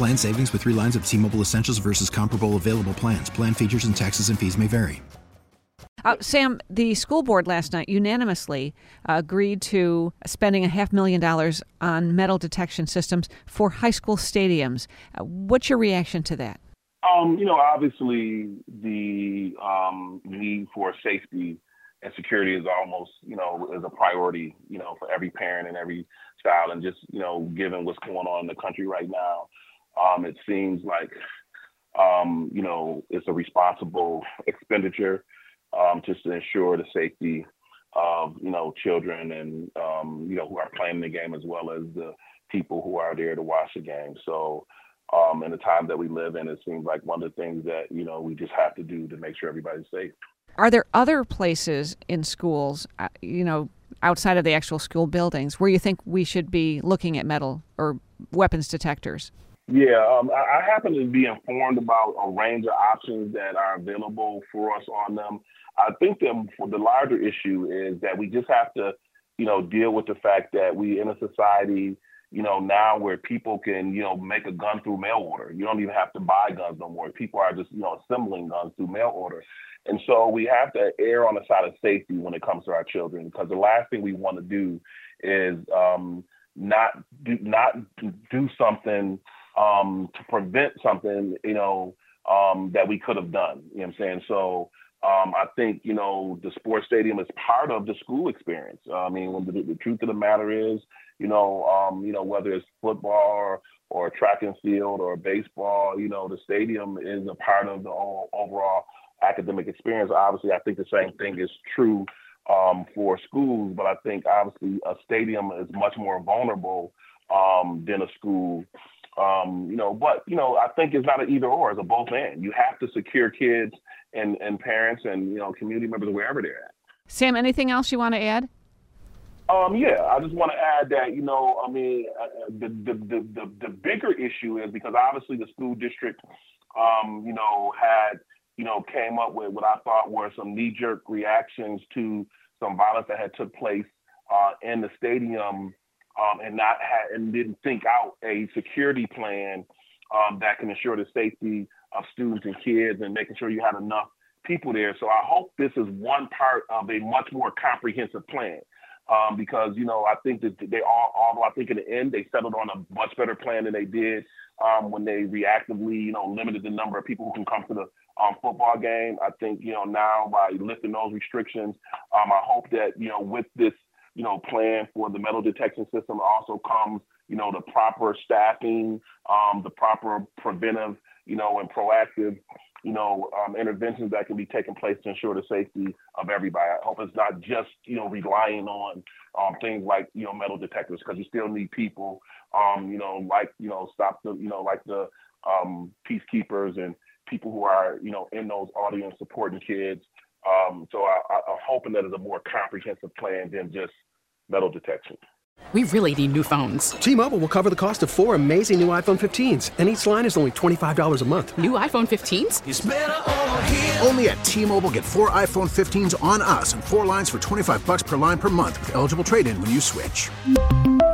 Plan savings with three lines of T Mobile Essentials versus comparable available plans. Plan features and taxes and fees may vary. Uh, Sam, the school board last night unanimously uh, agreed to spending a half million dollars on metal detection systems for high school stadiums. Uh, what's your reaction to that? Um, you know, obviously the um, need for safety and security is almost, you know, is a priority, you know, for every parent and every child. And just, you know, given what's going on in the country right now, um, it seems like, um, you know, it's a responsible expenditure um, just to ensure the safety of, you know, children and, um, you know, who are playing the game as well as the people who are there to watch the game. So, um, in the time that we live in, it seems like one of the things that, you know, we just have to do to make sure everybody's safe. Are there other places in schools, uh, you know, outside of the actual school buildings, where you think we should be looking at metal or weapons detectors? Yeah, um, I, I happen to be informed about a range of options that are available for us on them. I think that the larger issue is that we just have to, you know, deal with the fact that we in a society, you know, now where people can, you know, make a gun through mail order. You don't even have to buy guns no more. People are just, you know, assembling guns through mail order. And so we have to err on the side of safety when it comes to our children because the last thing we want to do is um, not do, not do something um, to prevent something, you know, um, that we could have done. You know what I'm saying? So um, I think, you know, the sports stadium is part of the school experience. Uh, I mean, when the, the, truth of the matter is, you know, um, you know, whether it's football or, or track and field or baseball, you know, the stadium is a part of the overall academic experience. Obviously, I think the same thing is true um, for schools, but I think obviously a stadium is much more vulnerable um, than a school um, you know, but you know, I think it's not an either or; it's a both and. You have to secure kids and and parents and you know community members wherever they're at. Sam, anything else you want to add? Um, yeah, I just want to add that you know, I mean, uh, the, the the the the bigger issue is because obviously the school district, um, you know, had you know came up with what I thought were some knee jerk reactions to some violence that had took place uh, in the stadium um, and not ha- and didn't think out a security plan um, that can ensure the safety of students and kids and making sure you have enough people there. So I hope this is one part of a much more comprehensive plan. Um, because you know I think that they all, although I think in the end they settled on a much better plan than they did um, when they reactively, you know, limited the number of people who can come to the um, football game. I think you know now by lifting those restrictions, um, I hope that you know with this you know, plan for the metal detection system also comes, you know, the proper staffing, um, the proper preventive, you know, and proactive, you know, um, interventions that can be taking place to ensure the safety of everybody. I hope it's not just, you know, relying on um, things like, you know, metal detectors because you still need people, um, you know, like, you know, stop the, you know, like the um, peacekeepers and people who are, you know, in those audience supporting kids um, so I, I, am hoping that it's a more comprehensive plan than just metal detection. We really need new phones. T-Mobile will cover the cost of four amazing new iPhone 15s, and each line is only $25 a month. New iPhone 15s? Only at T-Mobile get four iPhone 15s on us and four lines for 25 bucks per line per month with eligible trade-in when you switch.